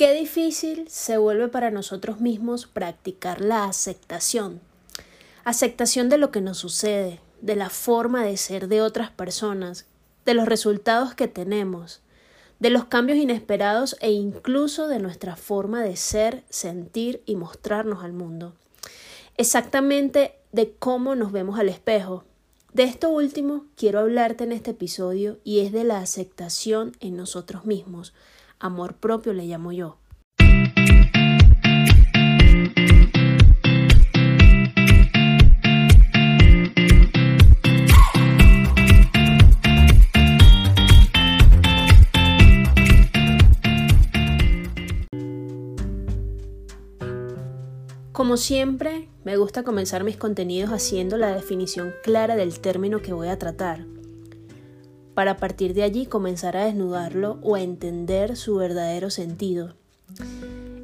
Qué difícil se vuelve para nosotros mismos practicar la aceptación. Aceptación de lo que nos sucede, de la forma de ser de otras personas, de los resultados que tenemos, de los cambios inesperados e incluso de nuestra forma de ser, sentir y mostrarnos al mundo. Exactamente de cómo nos vemos al espejo. De esto último quiero hablarte en este episodio y es de la aceptación en nosotros mismos, Amor propio le llamo yo. Como siempre, me gusta comenzar mis contenidos haciendo la definición clara del término que voy a tratar para partir de allí comenzar a desnudarlo o a entender su verdadero sentido.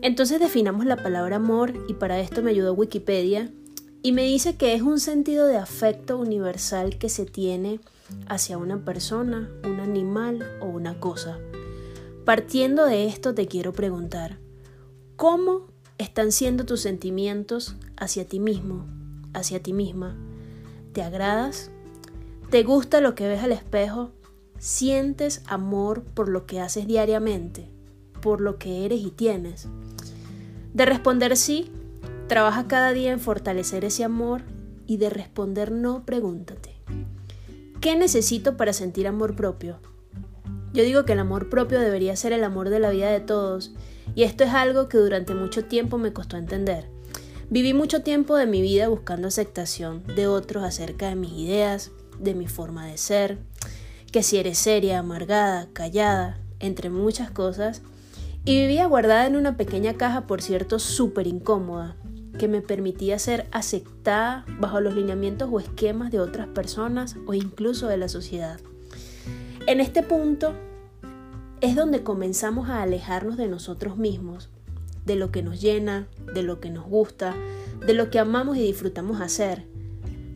Entonces definamos la palabra amor y para esto me ayudó Wikipedia y me dice que es un sentido de afecto universal que se tiene hacia una persona, un animal o una cosa. Partiendo de esto te quiero preguntar, ¿cómo están siendo tus sentimientos hacia ti mismo, hacia ti misma? ¿Te agradas? ¿Te gusta lo que ves al espejo? ¿Sientes amor por lo que haces diariamente, por lo que eres y tienes? De responder sí, trabaja cada día en fortalecer ese amor y de responder no, pregúntate, ¿qué necesito para sentir amor propio? Yo digo que el amor propio debería ser el amor de la vida de todos y esto es algo que durante mucho tiempo me costó entender. Viví mucho tiempo de mi vida buscando aceptación de otros acerca de mis ideas, de mi forma de ser, que si eres seria, amargada, callada, entre muchas cosas, y vivía guardada en una pequeña caja, por cierto, súper incómoda, que me permitía ser aceptada bajo los lineamientos o esquemas de otras personas o incluso de la sociedad. En este punto es donde comenzamos a alejarnos de nosotros mismos, de lo que nos llena, de lo que nos gusta, de lo que amamos y disfrutamos hacer,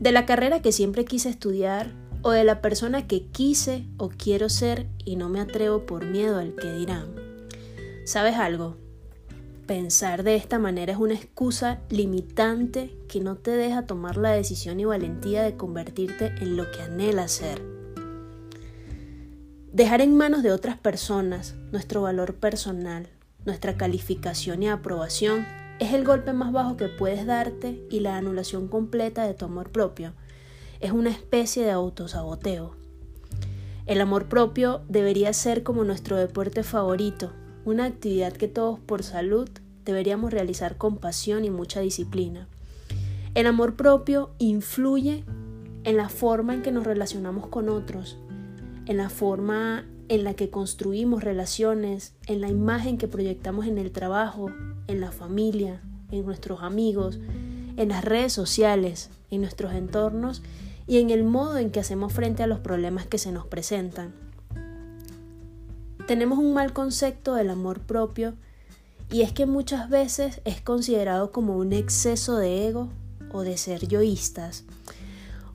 de la carrera que siempre quise estudiar o de la persona que quise o quiero ser y no me atrevo por miedo al que dirán. ¿Sabes algo? Pensar de esta manera es una excusa limitante que no te deja tomar la decisión y valentía de convertirte en lo que anhelas ser. Dejar en manos de otras personas nuestro valor personal, nuestra calificación y aprobación es el golpe más bajo que puedes darte y la anulación completa de tu amor propio es una especie de autosaboteo. El amor propio debería ser como nuestro deporte favorito, una actividad que todos por salud deberíamos realizar con pasión y mucha disciplina. El amor propio influye en la forma en que nos relacionamos con otros, en la forma en la que construimos relaciones, en la imagen que proyectamos en el trabajo, en la familia, en nuestros amigos, en las redes sociales, en nuestros entornos y en el modo en que hacemos frente a los problemas que se nos presentan. Tenemos un mal concepto del amor propio y es que muchas veces es considerado como un exceso de ego o de ser yoístas.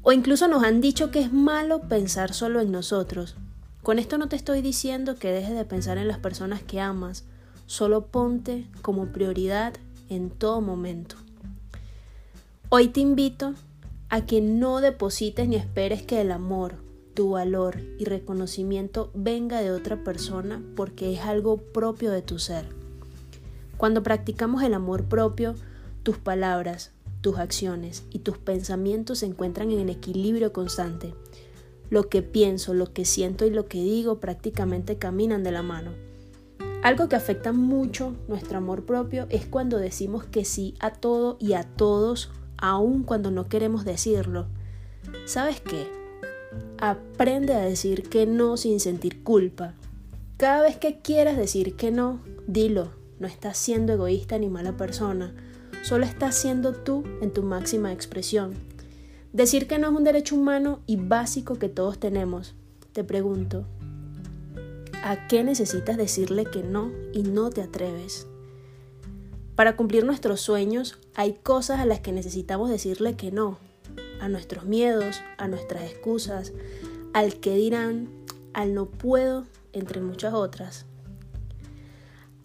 O incluso nos han dicho que es malo pensar solo en nosotros. Con esto no te estoy diciendo que dejes de pensar en las personas que amas, solo ponte como prioridad en todo momento. Hoy te invito a que no deposites ni esperes que el amor, tu valor y reconocimiento venga de otra persona porque es algo propio de tu ser. Cuando practicamos el amor propio, tus palabras, tus acciones y tus pensamientos se encuentran en equilibrio constante. Lo que pienso, lo que siento y lo que digo prácticamente caminan de la mano. Algo que afecta mucho nuestro amor propio es cuando decimos que sí a todo y a todos aun cuando no queremos decirlo. ¿Sabes qué? Aprende a decir que no sin sentir culpa. Cada vez que quieras decir que no, dilo. No estás siendo egoísta ni mala persona. Solo estás siendo tú en tu máxima expresión. Decir que no es un derecho humano y básico que todos tenemos. Te pregunto, ¿a qué necesitas decirle que no y no te atreves? Para cumplir nuestros sueños hay cosas a las que necesitamos decirle que no, a nuestros miedos, a nuestras excusas, al que dirán, al no puedo, entre muchas otras.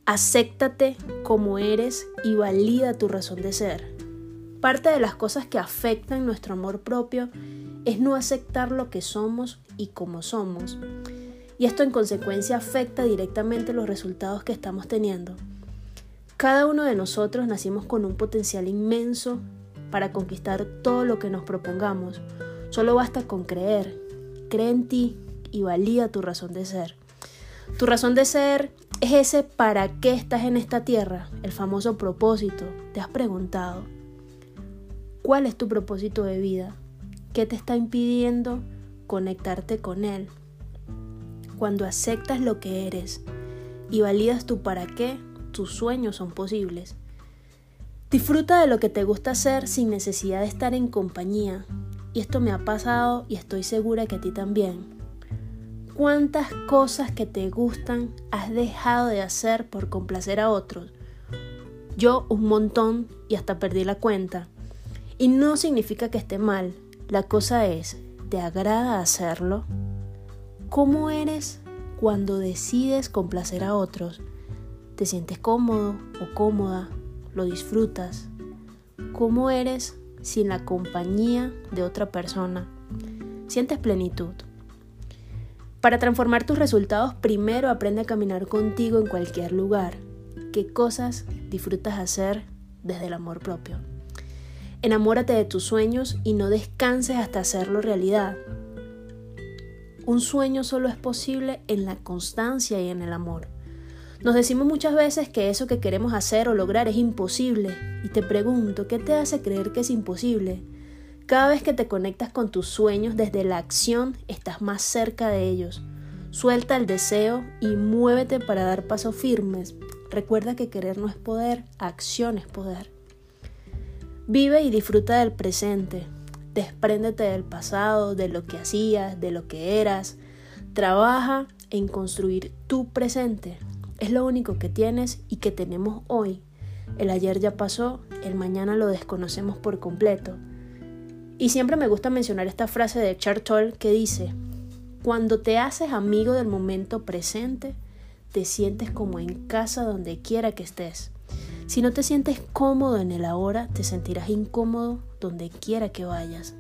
Acéptate como eres y valida tu razón de ser. Parte de las cosas que afectan nuestro amor propio es no aceptar lo que somos y como somos. Y esto en consecuencia afecta directamente los resultados que estamos teniendo. Cada uno de nosotros nacimos con un potencial inmenso para conquistar todo lo que nos propongamos. Solo basta con creer. Cree en ti y valida tu razón de ser. Tu razón de ser es ese para qué estás en esta tierra, el famoso propósito. ¿Te has preguntado? ¿Cuál es tu propósito de vida? ¿Qué te está impidiendo conectarte con él? Cuando aceptas lo que eres y validas tu para qué, sueños son posibles. Disfruta de lo que te gusta hacer sin necesidad de estar en compañía. Y esto me ha pasado y estoy segura que a ti también cuántas cosas que te gustan has dejado de hacer por complacer a otros. Yo un montón y hasta perdí la cuenta. Y no significa que esté mal. La cosa es, ¿te agrada hacerlo? ¿Cómo eres cuando decides complacer a otros? ¿Te sientes cómodo o cómoda? ¿Lo disfrutas? ¿Cómo eres sin la compañía de otra persona? ¿Sientes plenitud? Para transformar tus resultados, primero aprende a caminar contigo en cualquier lugar. ¿Qué cosas disfrutas hacer desde el amor propio? Enamórate de tus sueños y no descanses hasta hacerlo realidad. Un sueño solo es posible en la constancia y en el amor. Nos decimos muchas veces que eso que queremos hacer o lograr es imposible y te pregunto, ¿qué te hace creer que es imposible? Cada vez que te conectas con tus sueños desde la acción, estás más cerca de ellos. Suelta el deseo y muévete para dar pasos firmes. Recuerda que querer no es poder, acción es poder. Vive y disfruta del presente. Despréndete del pasado, de lo que hacías, de lo que eras. Trabaja en construir tu presente. Es lo único que tienes y que tenemos hoy. El ayer ya pasó, el mañana lo desconocemos por completo. Y siempre me gusta mencionar esta frase de Chartol que dice, cuando te haces amigo del momento presente, te sientes como en casa donde quiera que estés. Si no te sientes cómodo en el ahora, te sentirás incómodo donde quiera que vayas.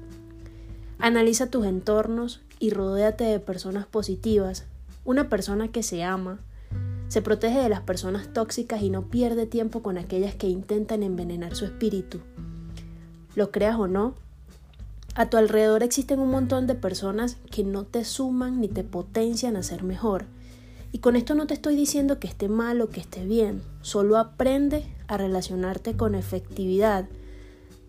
Analiza tus entornos y rodéate de personas positivas. Una persona que se ama, se protege de las personas tóxicas y no pierde tiempo con aquellas que intentan envenenar su espíritu. Lo creas o no, a tu alrededor existen un montón de personas que no te suman ni te potencian a ser mejor. Y con esto no te estoy diciendo que esté mal o que esté bien, solo aprende a relacionarte con efectividad,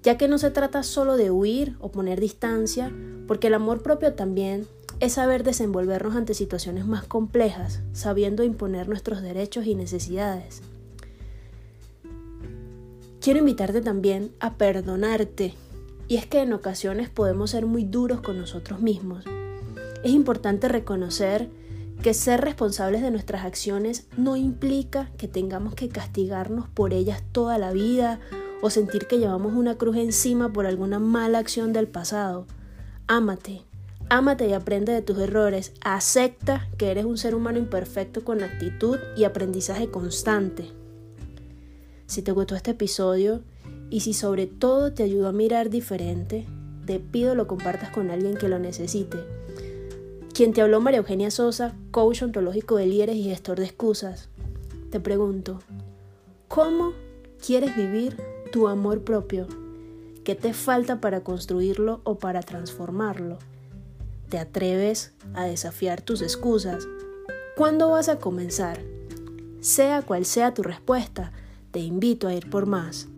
ya que no se trata solo de huir o poner distancia, porque el amor propio también es saber desenvolvernos ante situaciones más complejas, sabiendo imponer nuestros derechos y necesidades. Quiero invitarte también a perdonarte y es que en ocasiones podemos ser muy duros con nosotros mismos. Es importante reconocer que ser responsables de nuestras acciones no implica que tengamos que castigarnos por ellas toda la vida o sentir que llevamos una cruz encima por alguna mala acción del pasado. Ámate, ámate y aprende de tus errores. Acepta que eres un ser humano imperfecto con actitud y aprendizaje constante. Si te gustó este episodio, y si sobre todo te ayudó a mirar diferente, te pido lo compartas con alguien que lo necesite. Quien te habló María Eugenia Sosa, coach ontológico de líderes y gestor de excusas. Te pregunto, ¿cómo quieres vivir tu amor propio? ¿Qué te falta para construirlo o para transformarlo? ¿Te atreves a desafiar tus excusas? ¿Cuándo vas a comenzar? Sea cual sea tu respuesta, te invito a ir por más.